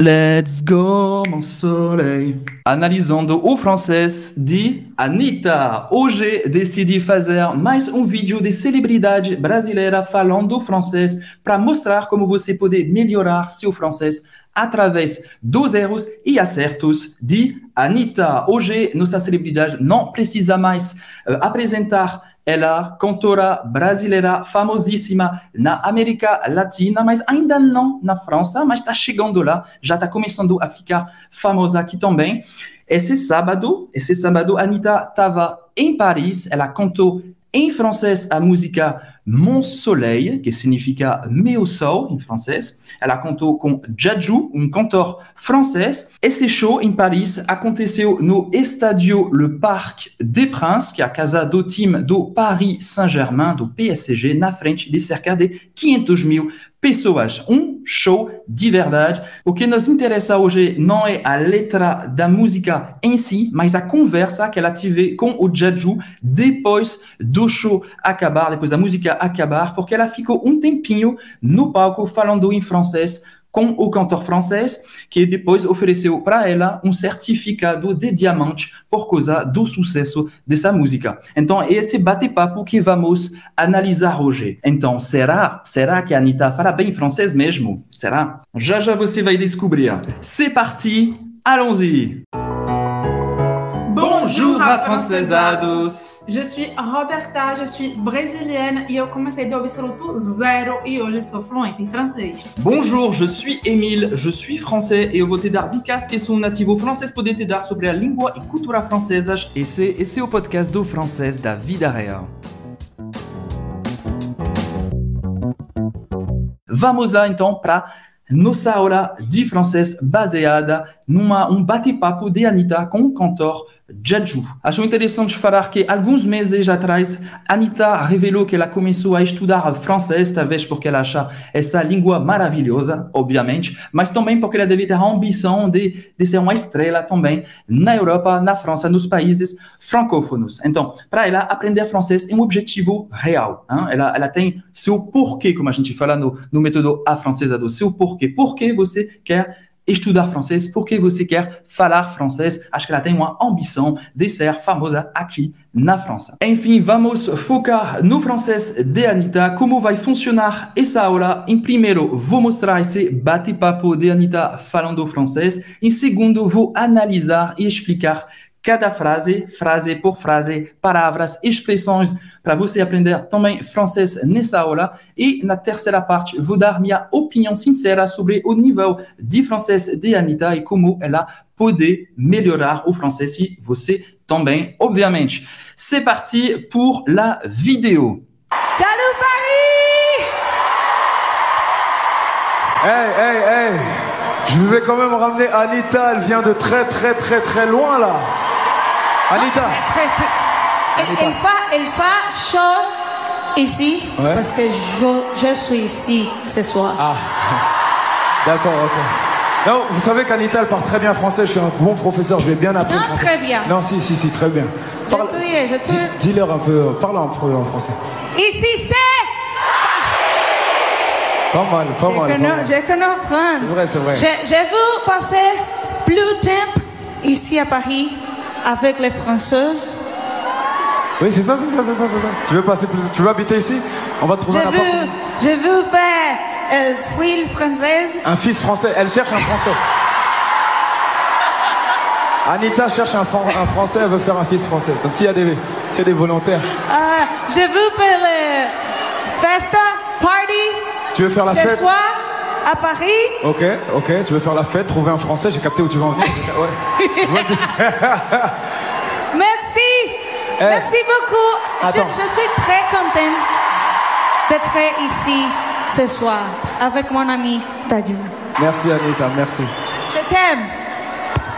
Let's go, mon soleil. Analisando o francês de Anitta. Hoje decidi fazer mais um vídeo de celebridade brasileira falando francês para mostrar como você pode melhorar seu francês através dos erros e acertos de Anitta. Hoje, nossa celebridade não precisa mais uh, apresentar ela, cantora brasileira famosíssima na América Latina, mas ainda não na França, mas está chegando lá, já está começando a ficar famosa aqui também. Esse sábado, esse sábado, Anitta estava em Paris, ela cantou em francês a música Mon Soleil, que significa Meu Sol em francês. Ela cantou com Jaju, um cantor francês. Esse show em Paris aconteceu no Estádio Le Parc des Princes, que é a casa do time do Paris Saint-Germain, do PSG, na frente de cerca de 500 mil pessoas. Um show de verdade. O que nos interessa hoje não é a letra da música em si, mas a conversa que ela teve com o Jaju depois do show acabar, depois da música acabar, porque ela ficou um tempinho no palco falando em francês com o cantor francês, que depois ofereceu para ela um certificado de diamante por causa do sucesso dessa música. Então, esse bate-papo que vamos analisar hoje. Então, será? Será que a Anitta fala bem francês mesmo? Será? Já já você vai descobrir. C'est parti, allons-y! Bonjour, afrancesados! Je suis Roberta, je suis brésilienne e eu comecei do absoluto zero e hoje sou fluente em francês. Bonjour, je suis Émile, je suis français e eu vou te dar dicas que sou nativo francês poder te dar sobre a língua e cultura francesas. Esse, esse é o podcast do francês da vida real. Vamos lá então para nossa aula de francês baseada numa um bate-papo de Anitta com o cantor Jaju. Acho interessante falar que alguns meses atrás, Anitta revelou que ela começou a estudar francês, talvez porque ela acha essa língua maravilhosa, obviamente, mas também porque ela deve ter a ambição de, de ser uma estrela também na Europa, na França, nos países francófonos. Então, para ela, aprender francês é um objetivo real. Hein? Ela, ela tem seu porquê, como a gente fala no, no método A francesa, do seu porquê. Por que você quer estudar francês porque você quer falar francês. Acho que ela tem uma ambição de ser famosa aqui na França. Enfim, vamos focar no francês de Anitta, como vai funcionar essa aula? Em primeiro, vou mostrar esse bate-papo de Anitta falando francês. Em segundo, vou analisar e explicar cada frase, frase por frase, palavras, expressões, para você aprender também francês nessa aula. E na terceira parte, vou dar minha opinião sincera sobre o nível de francês de Anitta e como ela pode melhorar o francês e você também, obviamente. C'est parti pour la vidéo. Salut Paris Hey, hey, hey Je vous ai quand même ramené Anita, elle vient de très très très très loin là Anita. Elle, Anita. chaud ici Ouais. parce que je, je suis ici ce soir. Ah D'accord, ok. Non, vous savez qu'Anita elle parle très bien français, je suis un bon professeur, je vais bien apprendre Non, français. très bien. Non, si, si, si, très bien. Je te je Dis-leur un peu, parle un peu en français. Ici c'est. Pas mal, pas mal. pas mal. je connais France. C'est vrai, c'est vrai. Je, je veux passer plus de temps ici à Paris avec les Françaises. Oui, c'est ça, c'est ça, c'est ça, c'est ça. Tu veux passer plus, tu veux habiter ici? On va te Je trouver un je veux faire euh, fouille française. Un fils français, elle cherche un français. Anita cherche un, Fran- un français, elle veut faire un fils français. Donc s'il y a des, s'il y a des volontaires, Ah, je veux faire le festa party tu veux faire la ce fête? soir à Paris. Ok, ok, tu veux faire la fête, trouver un français, j'ai capté où tu veux en venir. Ouais. Merci. Eh. Merci beaucoup. Je, suis très contente d'être ici ce soir avec mon ami Tadjou. Merci Anita, merci. Je t'aime.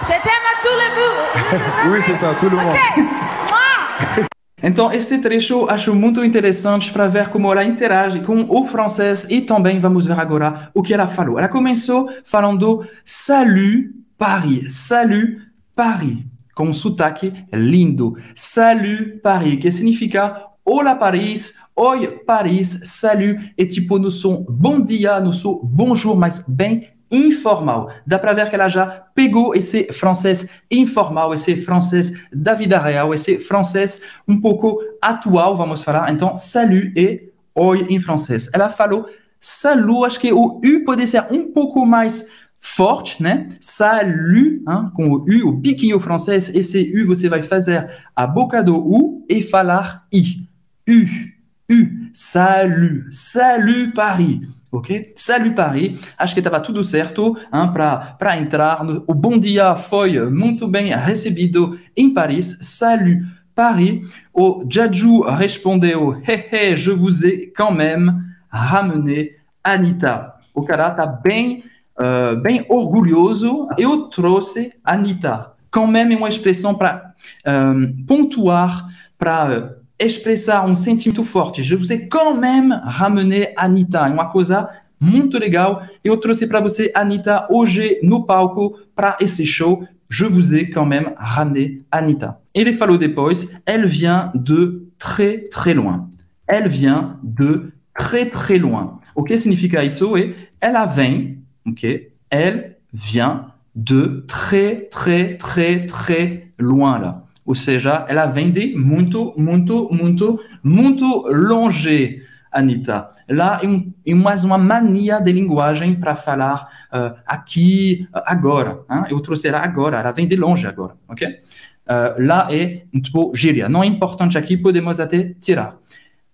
Je t'aime à tous les bouts. Oui, c'est ça, tout le monde. Ok. Então, esse trecho acho muito interessante para ver como ela interage com o francês e também vamos ver agora o que ela falou. Ela começou falando Salut Paris, Salut Paris, com um sotaque lindo. Salut Paris, que significa Olá Paris, Oi Paris, Salut, é tipo no som bom dia, no som bonjour, mas bem informal. Dá para ver que ela já pegou esse francês informal, esse francês da vida real, esse francês um pouco atual, vamos falar. Então, salut e oi em francês. Ela falou salut, acho que o U pode ser um pouco mais forte, né? Salut, hein? com o U, o biquinho francês. Esse U você vai fazer a boca do U e falar I. U, U, salut, salut Paris. Ok? Salut Paris. Acho que estava tudo certo para entrar. O bom dia foi muito bem recebido em Paris. Salut Paris. O Jaju respondeu: Hehe, je vous ai quand même ramené Anita. O cara tá bem, uh, bem orgulhoso. Eu trouxe Anita. Quand même é uma expressão para um, pontuar, para expressar um sentimento forte. Je vous ai quand même ramené Anita. É uma coisa muito legal. Eu trouxe para você Anita hoje no palco para esse show. Je vous ai quand même ramené Anita. Ele falou depois, elle vient de très très loin. Elle vient de très très loin. O que significa isso? É ela vem, ok? Elle vient de très très très très loin là. Ou seja, ela vem de muito, muito, muito, muito longe, Anita. Lá é, um, é mais uma mania de linguagem para falar uh, aqui, uh, agora. Hein? Eu trouxe ela agora, ela vem de longe agora, ok? Uh, lá é um tipo gíria. Não é importante aqui, podemos até tirar.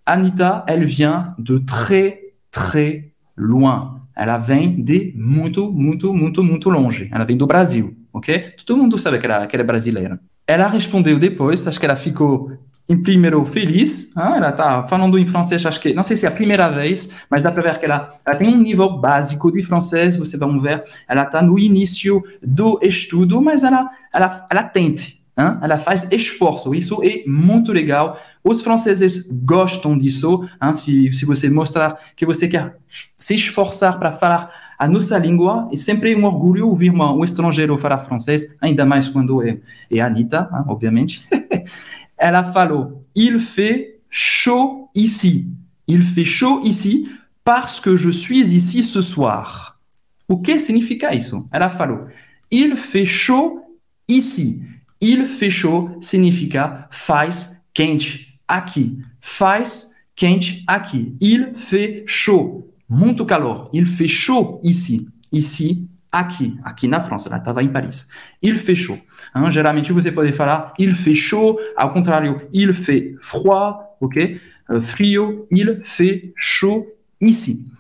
Anita, elle vient de très, très loin. Ela vem de muito, muito, muito, muito longe. Ela vem do Brasil, ok? Todo mundo sabe que ela, que ela é brasileira. Ela respondeu depois, acho que ela ficou em primeiro feliz. Ela está falando em francês, acho que não sei se é a primeira vez, mas dá para ver que ela, ela tem um nível básico de francês. Você vai ver, ela está no início do estudo, mas ela, ela, ela tenta. Hein? Ela faz esforço, isso é muito legal. Os franceses gostam disso. Hein? Se, se você mostrar que você quer se esforçar para falar a nossa língua, é sempre um orgulho ouvir uma, um estrangeiro falar francês, ainda mais quando é, é Anitta, hein? obviamente. Ela falou: Il fait chaud ici. Il fait chaud ici parce que je suis ici ce soir. O que significa isso? Ela falou: Il fait chaud ici. Il fait chaud significa faz quente aqui. Faz quente aqui. Il fait chaud. Muito calor. Il fait chaud ici. Ici, aqui. Aqui na França. Ela estava em Paris. Il fait chaud. Hein, geralmente você pode falar il fait chaud. Ao contrário, il fait froid. Ok? Uh, frio. Il fait chaud ici.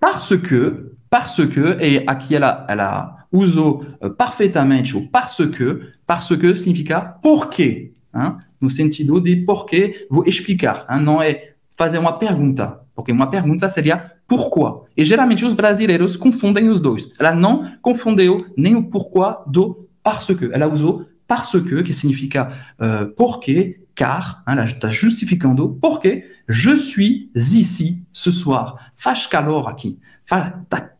Parce que, parce que, et aqui ela, ela usou uh, perfeitamente o parce que, parce que significa porque, hein? no sentido de porque, vou explicar, hein? não é fazer uma pergunta, porque uma pergunta seria pourquoi. E geralmente os brasileiros confundem os dois. Ela não confundeu nem o pourquoi do parce que. Ela usou parce que, que significa uh, porque, car, hein, ela está justificando, porque je suis ici ce soir. Faz calor aqui. Faz, tá,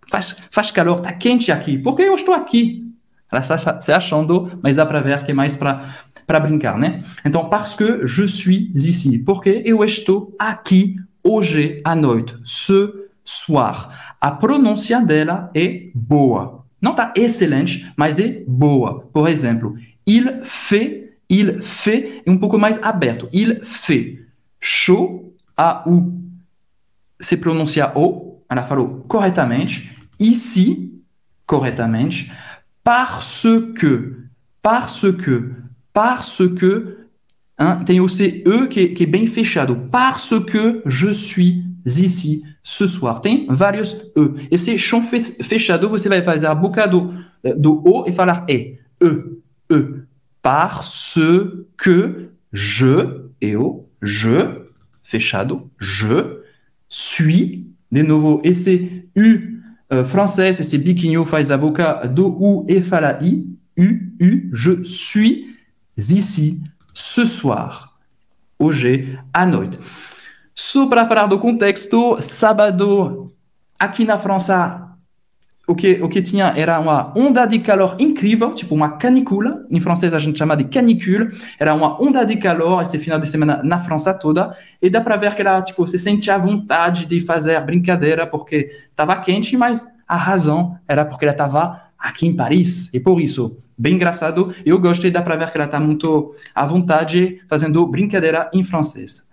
faz, calor, tá quente aqui. Porque eu estou aqui? Ela se achando, mas dá para ver que é mais para brincar, né? Parce que je suis ici. Porque eu estou aqui hoje à noite, ce soir. A pronúncia dela é boa. Não está excelente, mas é boa. Por exemplo, il fait, il fait é um pouco mais aberto. Il fait chaud, a u se pronuncia o, ela falou corretamente. Ici, corretamente. Parce que, parce que, parce que, hein, tem o CE que, que é bem fechado. Parce que je suis ici ce soir. Tem vários E. Esse chão fechado, você vai fazer a boca do, do O e falar E. E. E. Parce que je, eu, je, fechado, je, suis, de novo, esse U uh, francês, esse biquinho faz a boca do U e fala I. U, U, je suis ici ce soir. Hoje à noite. Só para falar do contexto, sábado, aqui na França, o que, o que tinha era uma onda de calor incrível, tipo uma canicula. Em francês a gente chama de canicule. Era uma onda de calor esse final de semana na França toda. E dá para ver que ela tipo, se sente à vontade de fazer brincadeira, porque estava quente, mas a razão era porque ela estava aqui em Paris. E por isso, bem engraçado, eu gostei, dá para ver que ela está muito à vontade fazendo brincadeira em francês.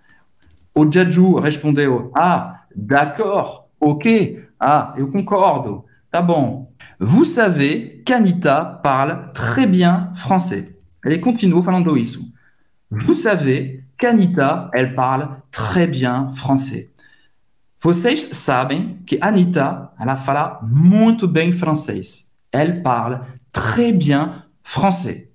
O Jaju respondeu: Ah, d'accord, ok, ah, eu concordo, tá bom. Vous savez qu'Anita parle très bien français. Ele continuou falando isso. Vous savez qu'Anita, elle parle très bien français. Vocês sabem que Anita, ela fala muito bem francês. Elle parle très bien français.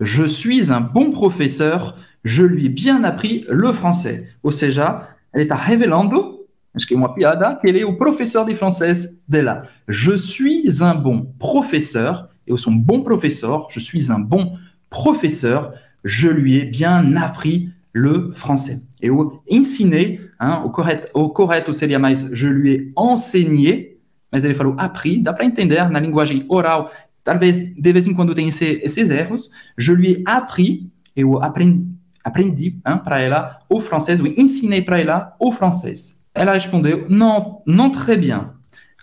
Je suis un bon professeur, je lui ai bien appris le français. Ou seja, ele está revelando, que uma piada, que ele é o professeur de francês dela. Je suis un bon professeur, eu sou um bom professeur, je suis un bon professeur, je lui ai bien appris le français. Et au ensiné, hein, au correct, au seria mais je lui ai enseigné, mas ele falou appris, dá para entender na linguagem oral, talvez de vez em quando tem esse, esses erros. Je lui ai appris, eu aprendi, aprendi para ela o francês, eu ensinei para ela o francês. Ela respondeu não, não très bien.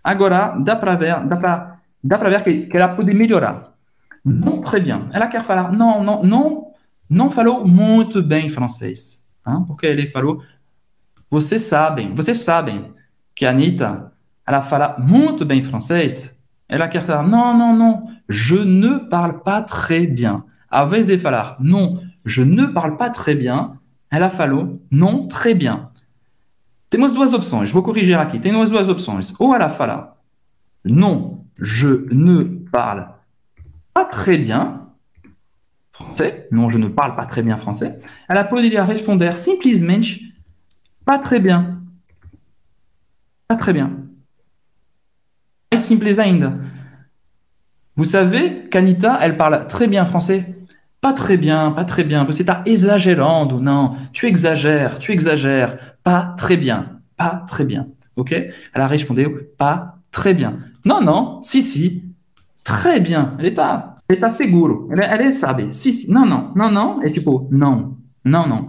Agora dá para ver, dá para dá para ver que, que ela pode melhorar. Não très bien. Ela quer falar não, não, não, não falou muito bem francês, hein, porque ele falou vocês sabem, vocês sabem que a Anitta, ela fala muito bem francês. Ela quer falar, não, não, não, je ne parle pas très bien. Ao invés de falar, non, je ne parle pas très bien, ela falou, non, très bien. Temos duas opções, vou corrigir aqui. Temos duas opções. Ou ela fala, non, je ne parle pas très bien français. Non, je ne parle pas très bien français. Ela poderia responder simplesmente pas très bien. Pas très bien. Simples ainda. Vous savez qu'Anita, elle parle très bien français Pas très bien, pas très bien. Você está exagerando. Non, tu exagères, tu exagères. Pas très bien, pas très bien. Ok? Elle a répondu pas très bien. Non, non, si, si. Très bien. Elle está, elle está seguro. Elle, elle sabe. Si, si. Non, non, non, non. É tipo, non, non, non.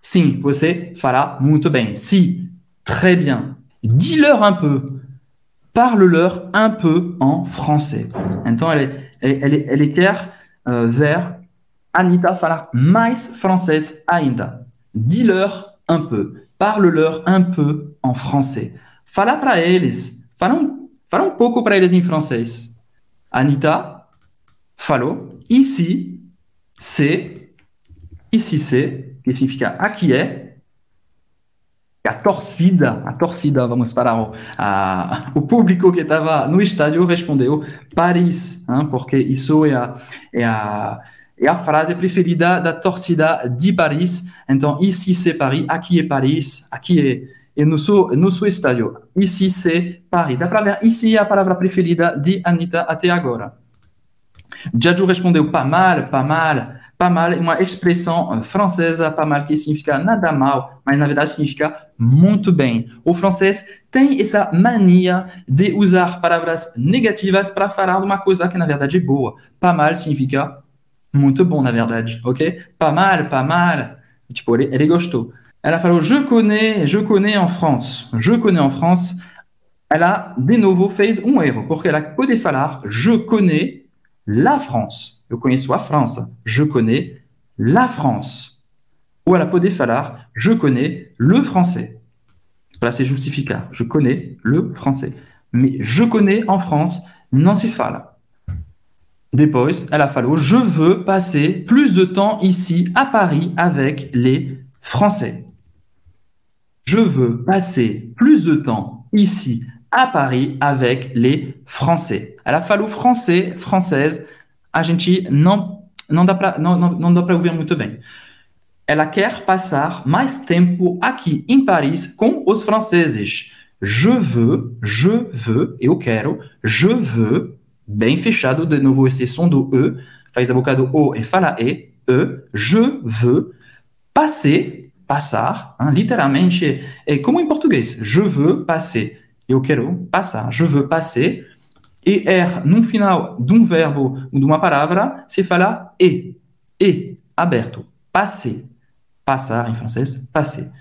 Sim, você fará muito bem. Si, très bien. Dis-leur un peu. Parle-leur un peu en français. Elle est, elle, elle, elle quer uh, ver Anita falar mais francês ainda. Dis-leur un peu. Parle-leur un peu en français. Fala para eles. Fala um, fala um pouco para eles em francês. Anita falou. Ici, c'est. Ici, c'est. Que significa aqui é. A torcida, a torcida, vamos para o, a, o público que estava no estádio respondeu Paris, hein, porque isso é a, é a é a frase preferida da torcida de Paris. Então, ici c'est Paris, aqui é Paris, aqui é, é nosso, nosso estádio. Ici c'est Paris. Dá para ver, ici é a palavra preferida de Anitta até agora. Jaju respondeu pas mal, pas mal, pas mal, uma expressão francesa, pas mal, que significa nada mal, mas na verdade significa muito bem. O francês tem essa mania de usar palavras negativas para falar de uma coisa que na verdade é boa. Pas mal significa muito bom, na verdade, ok? Pas mal, pas mal. Tipo, ele, ele gostou. Ela falou, je connais, je connais en France. Je connais en France. Ela, de novo, fez um erro, porque ela pode falar, je connais la France. Eu conheço a França. Je connais la France. Ou ela pode falar, je connais le français. Para se justificar. Je connais le français. Mais je connais en France, se fala. Depois, ela falou Je veux passer plus de temps ici à Paris avec les Français. Je veux passer plus de temps ici à Paris avec les Français. Ela falou français, française. A gente não, não dá para não, não, não dá para ouvir muito bem. Ela quer passar mais tempo aqui em Paris com os franceses. Je veux, je veux, eu quero, je veux bem fechado, de novo esse som do E, faz a boca do O e fala E, E, je veux passer, passar, hein, literalmente, é como em português, je veux passer, eu quero passar, je veux passer, e R no final de um verbo ou de uma palavra, se fala E, aberto, passer, passar em francês, passer.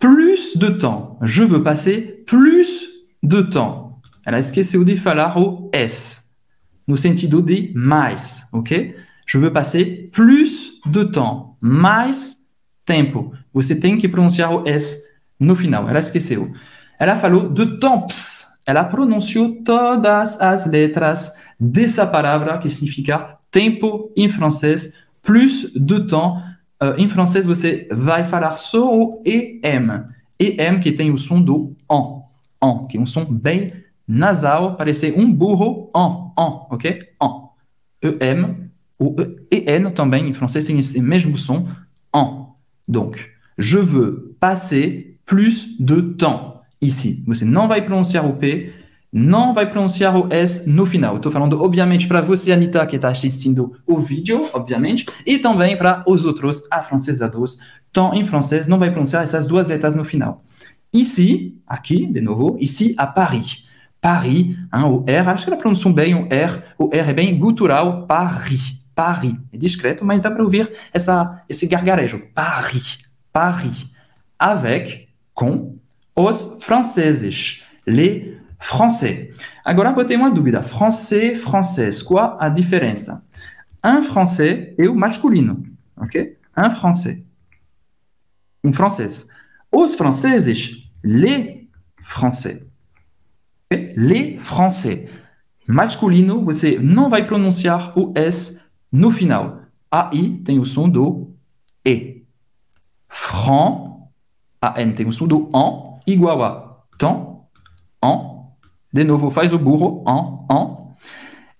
Plus de temps, je veux passer plus de temps. ela esqueceu de falar o S, no sentido de mais, ok? Je veux passer plus de temps, mais tempo. Você tem que pronunciar o S no final. Ela esqueceu. Ela falou de temps. Ela pronunciou todas as letras dessa palavra que significa tempo em francês, plus de temps. Uh, em francês você vai falar só o EM. EM que tem o som do on. On, que é um som bem nasal, parece um burro. On, on, ok? On. EM ou EN também em francês tem esse mesmo som. En. Donc, je veux passer plus de temps ici. Você não vai pronunciar o P, não vai pronunciar o S no final. Estou falando, obviamente, para você, Anita, que está assistindo o vídeo, obviamente, e também para os outros afrancesados. Então, em francês, não vai pronunciar essas duas letras no final. Ici, aqui, de novo, ici, à Paris. Paris, hein, o R, acho que ela pronunciou bem o R, o R é bem gutural, Paris. Paris. É discreto, mas dá para ouvir essa, esse gargarejo. Paris, Paris. Avec, com, os franceses, les français. Agora botei uma dúvida. Français, française, qual a diferença? Un français é o masculino, ok? Un français. Um francês. Os franceses, les français. Les français. Masculino, você não vai pronunciar o S no final. AI tem o som do E. Franc, AN tem o som do AN, igual a temps, AN. De novo, faz o burro, AN, AN.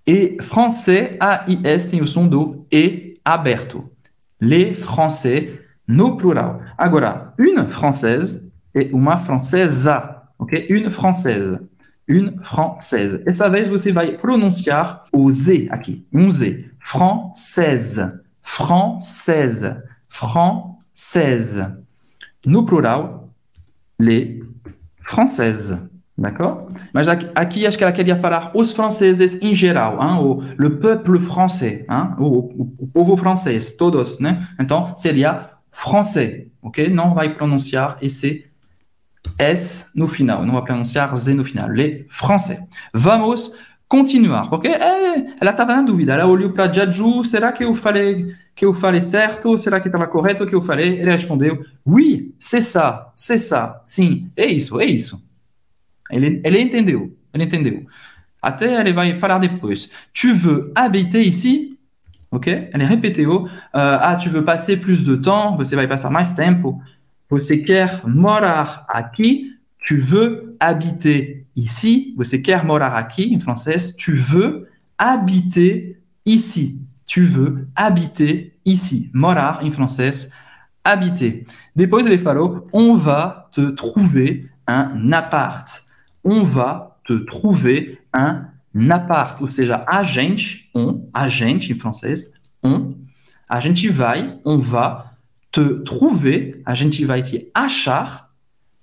E français, AIS tem o som do E aberto. Les français, no plural. Agora, une française e uma francesa, ok? Une française. Une française. Essa vez você vai pronunciar o Z aqui, um Z française, française, française. No plural, les françaises. D'accord? Aqui acho que ela queria falar os franceses em geral, hein? o, le peuple français, hein? o, o, o povo francês, todos, né? Então seria français, ok? Não vai pronunciar esse S no final, não vai pronunciar Z no final, les français. Vamos continuar, porque é, ela estava na dúvida. Ela olhou para Jaju, será que eu falei que eu falei certo? Será que estava correto o que eu falei? Ele respondeu, oui, c'est ça, c'est ça, sim, é isso, é isso. Ele, ele entendeu, ele entendeu. Até ele vai falar depois. Tu veux habiter ici? Ok? Ele repetiu. Uh, ah, tu veux passer plus de temps? Você vai passar mais tempo? Você quer morar aqui? Tu veux habiter ici, você quer morar aqui, em francês, tu veux habiter ici. Tu veux habiter ici. Morar, em francês, habiter. Depois ele falou, on va te trouver un appart. On va te trouver un appart. Ou seja, a gente, on, a gente, em francês, on, a gente vai, on va te trouver, a gente vai te achar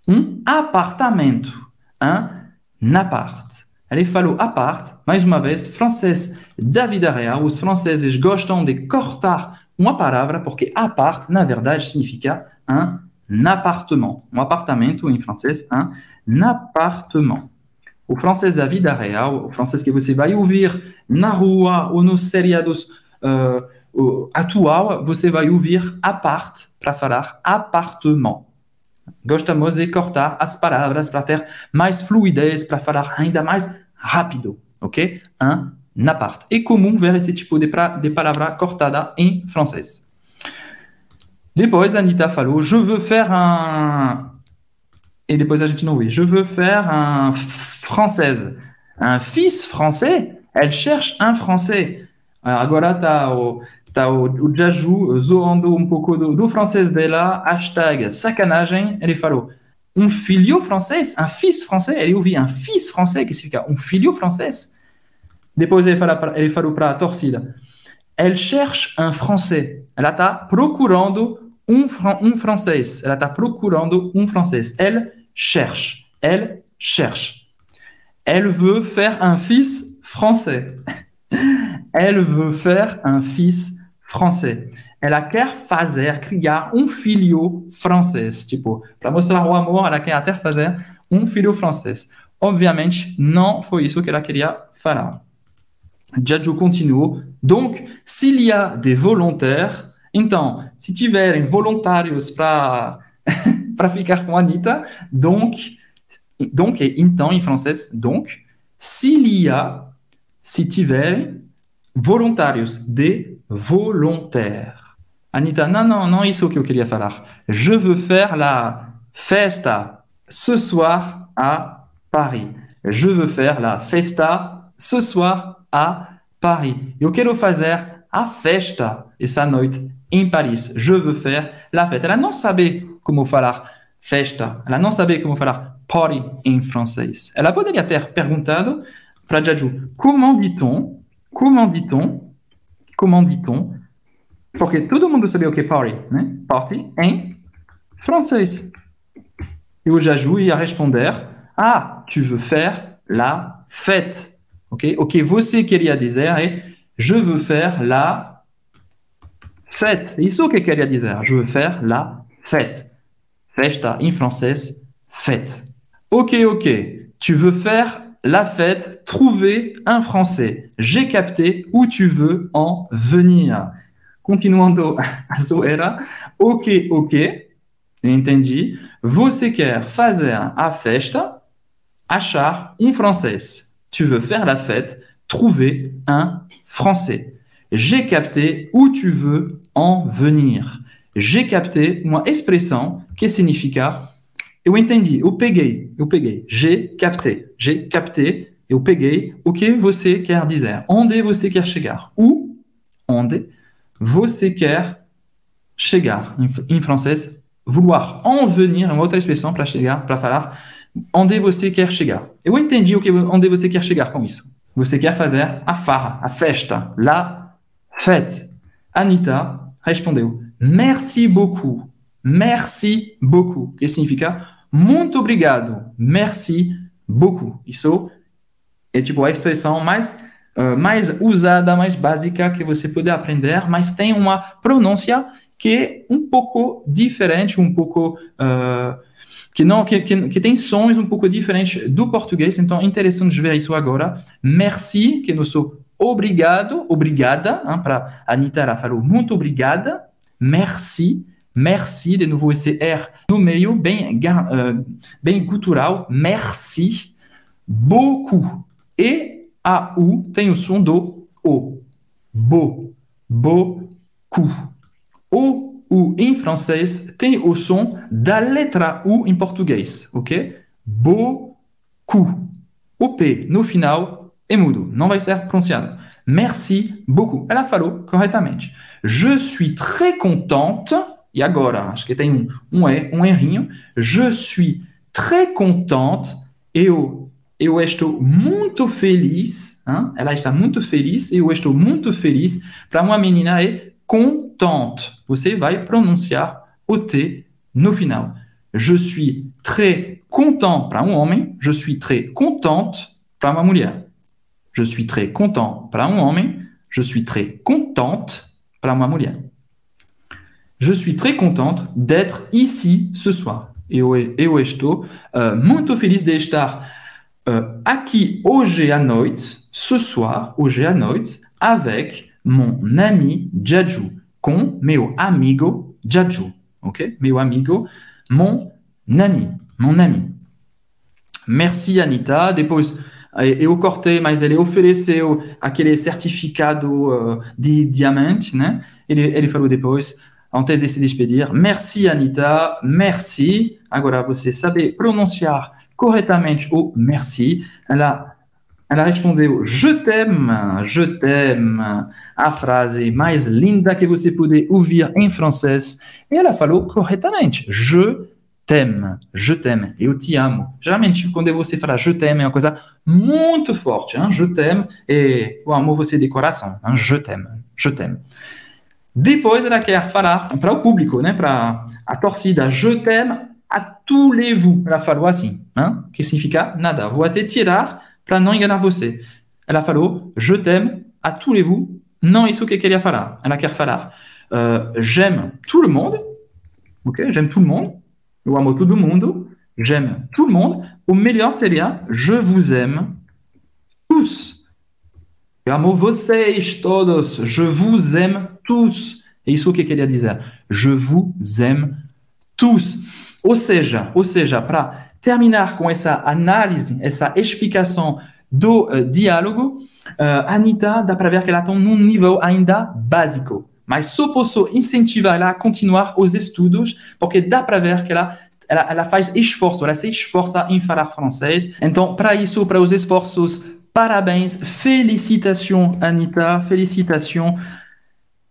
um apartamento. Un Napart. Ele falou apart, mais uma vez, francês da vida real. Os franceses gostam de cortar uma palavra porque apart, na verdade, significa um appartement. Um apartamento em francês, um appartement. O francês da vida real, o francês que você vai ouvir na rua ou nos seriados uh, atual, você vai ouvir apart para falar apartement. Gostamos de cortar as palavras para ter mais fluidez, para falar ainda mais rápido, ok? Un apart. É comum ver esse tipo de, pra, de palavra cortada em francês. Depois a Anitta falou, je veux faire un... Et depois a gente não ouve. Je veux faire un française. Un fils français? Elle cherche un français. Agora tá Tá o, o zoando um pouco do, do francês dela, hashtag sacanagem. Ele falou um filho francês, um fils francês. Ele ouviu um fils francês, que significa um filho francês. Depois ele, fala, ele falou para a torcida: Elle cherche un français. Ela está procurando um, um francês. Ela está procurando um francês. Elle cherche. Elle cherche. Elle veut faire un fils français. Elle veut faire un fils français. Ela quer fazer, criar um filho francês. Tipo, para mostrar o amor, ela quer até fazer um filho francês. Obviamente, não foi isso que ela queria falar. Jaju continuou. Donc, s'il y a des volontaires, então, se tiverem voluntários para para ficar com a donc, donc é então em francês, donc, s'il y a, se tiverem voluntários, de volontaires. Anita, não, não é isso que eu queria falar. Je veux faire la festa ce soir à Paris. Je veux faire la festa ce soir à Paris. Eu quero fazer a festa essa noite em Paris. Je veux faire la fête. Ela não sabe como falar festa. Ela não sabe como falar party em francês. Ela poderia ter perguntado para Jaju, comment dit-on, comment dit-on, comment dit-on, porque todo mundo sabia o que é party, né? Party em francês. E o Jaju ia responder, ah, tu veux faire la fête. Ok? O que você queria dizer é, je veux faire la fête. Isso o que queria dizer, je veux faire la fête. Festa em francês, fête. Ok, ok. Tu veux faire la fête, trouver un français. J'ai capté où tu veux en venir. Continuando a. Ok, ok. Entendi. Você quer fazer a festa, achar um francês. Tu veux faire la fête, trouver un français. J'ai capté où tu veux en venir. J'ai capté uma expressão que significa eu entendi, eu peguei, eu peguei. J'ai capté, j'ai capté, eu peguei o que você quer dizer. Onde você quer chegar? Où, onde você quer chegar. Em francês, vouloir en venir é uma outra expressão para chegar, para falar onde você quer chegar. Eu entendi o que onde você quer chegar com isso. Você quer fazer a farra, a festa, la fête. Anita respondeu: Merci beaucoup. Merci beaucoup. Que significa muito obrigado. Merci beaucoup. Isso é tipo a expressão mais uh, mais usada, mais básica que você pode aprender, mas tem uma pronúncia que é um pouco diferente, um pouco uh, que não que, que, que, tem sons um pouco diferentes do português. Então, é interessante ver isso agora. Merci, que não sou obrigado, obrigada, hein, para Anitta, ela falou muito obrigada. Merci, merci, de novo esse R no meio, bem, bem. Merci, beaucoup. E a U tem o som do O. Bo, beaucoup. O U em francês tem o som da letra U em português, ok? Beaucoup. O P no final é mudo, não vai ser pronunciado. Merci beaucoup. Ela falou corretamente. Je suis très contente. E agora, acho que tem um, um, e, um errinho. Je suis très contente. Eu, eu estou muito feliz. Hein? Ela está muito feliz. Eu estou muito feliz. Para uma menina é contente. Você vai pronunciar o T no final. Je suis très content para um homem. Je suis très contente para uma mulher. Je suis très content para um homem. Je suis très contente para uma mulher. Je suis très contente d'être ici ce soir. Eu, eu estou uh, muito feliz de estar uh, aqui hoje à noite, ce soir, hoje à avec mon ami Jaju, com meu amigo Jaju, ok? Meu amigo, mon ami, mon ami. Merci Anita. Depois eu cortei, mas ele ofereceu aquele certificado uh, de diamante, né? Ele, ele falou depois, antes de se despedir, merci Anita, merci. Agora você sabe pronunciar corretamente o merci. Ela, ela respondeu, je t'aime, je t'aime, a frase mais linda que você pode ouvir em francês. E ela falou corretamente, je t'aime, je t'aime, eu te amo. Geralmente, quando você fala je t'aime, é uma coisa muito forte. Hein? Je t'aime e o amor você de coração. Hein? Je t'aime, je t'aime. Depois ela quer falar para o público, né? para a torcida, je t'aime a tous les vous. Ela falou assim, hein? que significa nada. Vou até tirar para não enganar você. Ela falou, je t'aime a tous les vous. Não é isso que queria falar. Ela quer falar, uh, j'aime tout le monde. Ok? J'aime tout le monde. Eu amo todo mundo. j'aime tout le monde. Ou melhor seria, je vous aime tous. Eu amo vocês todos. Je vous aime tous. É isso que queria dizer. Je vous aime tous. Ou seja, ou seja, para terminar com essa análise, essa explicação do uh, diálogo, uh, Anita dá para ver que ela está num nível ainda básico. Mas só posso incentivar ela a continuar os estudos, porque dá para ver que ela ela, ela faz esforço, ela se esforça em falar francês. Então, para isso, para os esforços, parabéns, félicitations, Anita, félicitations.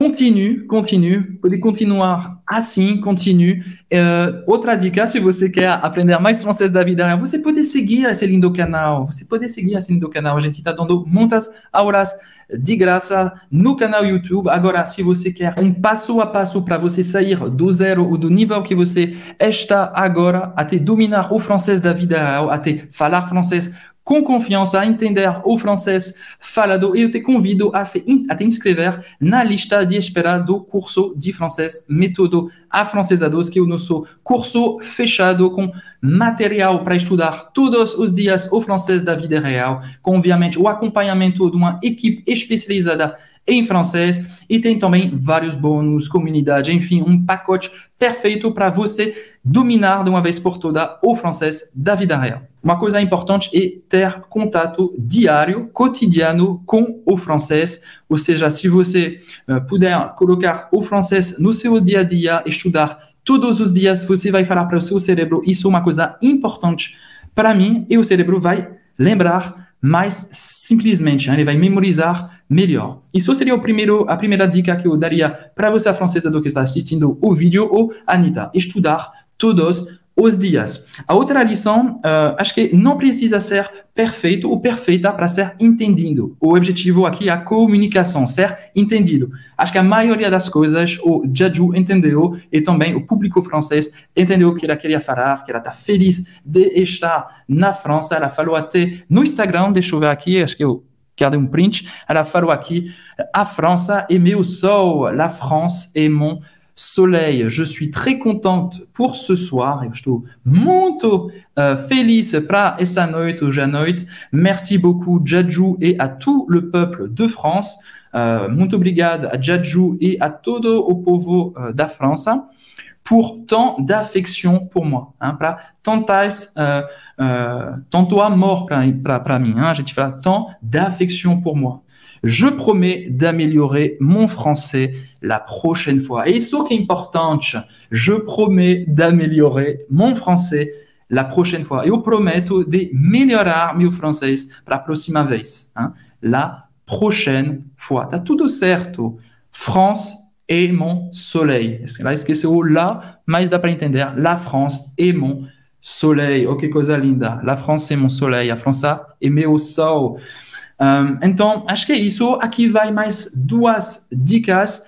Continue, continue, pode continuar assim, continue. Uh, outra dica, se você quer aprender mais francês da vida você pode seguir esse lindo canal. Você pode seguir esse lindo canal. A gente está dando muitas aulas de graça no canal YouTube. Agora, se você quer um passo a passo para você sair do zero ou do nível que você está agora, até dominar o francês da vida real, até falar francês com confiança, a entender o francês falado, eu te convido a, se, a te inscrever na lista de espera do curso de francês Método Afrancesados, que é o nosso curso fechado com material para estudar todos os dias o francês da vida real, com obviamente o acompanhamento de uma equipe especializada em francês e tem também vários bônus, comunidade, enfim, um pacote perfeito para você dominar de uma vez por toda o francês da vida real. Uma coisa importante é ter contato diário, cotidiano com o francês, ou seja, se você uh, puder colocar o francês no seu dia a dia, estudar todos os dias, você vai falar para o seu cérebro, isso é uma coisa importante para mim, e o cérebro vai lembrar mais simplesmente, ele vai memorizar melhor. Isso seria o primeiro, a primeira dica que eu daria para você, a francesa, do que está assistindo o vídeo, ou Anita, estudar todos os dias. A outra lição, uh, acho que não precisa ser perfeito ou perfeita para ser entendido. O objetivo aqui é a comunicação, ser entendido. Acho que a maioria das coisas o Jaju entendeu e também o público francês entendeu que ela queria falar, que ela está feliz de estar na França. Ela falou até no Instagram, deixa eu ver aqui, acho que eu quero um print. Ela falou aqui: a França é meu sol, la France est mon soleil. Je suis très contente pour ce soir. Je estou muito uh, feliz para essa noite. Merci beaucoup, Jadju, et à tout le peuple de France. Uh, muito obrigado Jadju et à todo o povo uh, da França pour tant d'affection pour moi, hein, para tantas, uh, uh, tanto amor para mim. Hein, a gente fala tant d'affection pour moi. Je promets d'améliorer mon français la prochaine fois. Et ce qui est important, je promets d'améliorer mon français la prochaine fois. Eu prometo de melhorar meu francês para a próxima vez. Hein? La prochaine fois. Tá tudo certo. France est mon soleil. Lá esqueceu là, mas dá para entender. La France est mon soleil. Que coisa linda. La France est mon soleil. A França é meu sol. Um, então, acho que é isso. Aqui vai mais duas dicas.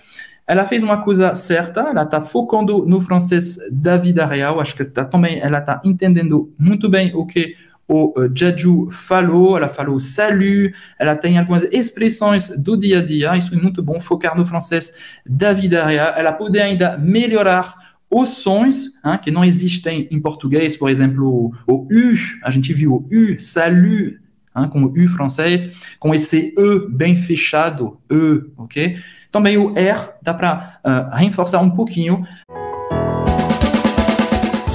Ela fez uma coisa certa, ela está focando no francês da vida real. Acho que tá, também ela está entendendo muito bem o que o uh, falou. Ela falou salut, ela tem algumas expressões do dia a dia. Isso é muito bom, focar no francês da vida real. Ela pode ainda melhorar os sons hein, que não existem em português, por exemplo, o U, a gente viu o U, salut, hein, com o U francês, com esse E bem fechado, E, ok? Também o R dá para uh, reforçar um pouquinho.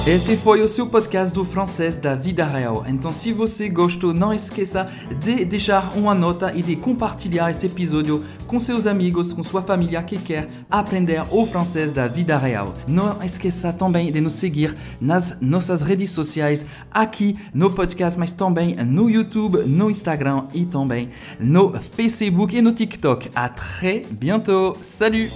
Esse foi o seu podcast do francês da vida real. Então, se você gostou, não esqueça de deixar uma nota e de compartilhar esse episódio com seus amigos, com sua família que quer aprender o francês da vida real. Não esqueça também de nos seguir nas nossas redes sociais, aqui no podcast, mas também no YouTube, no Instagram e também no Facebook e no TikTok. À très bientôt. Salut!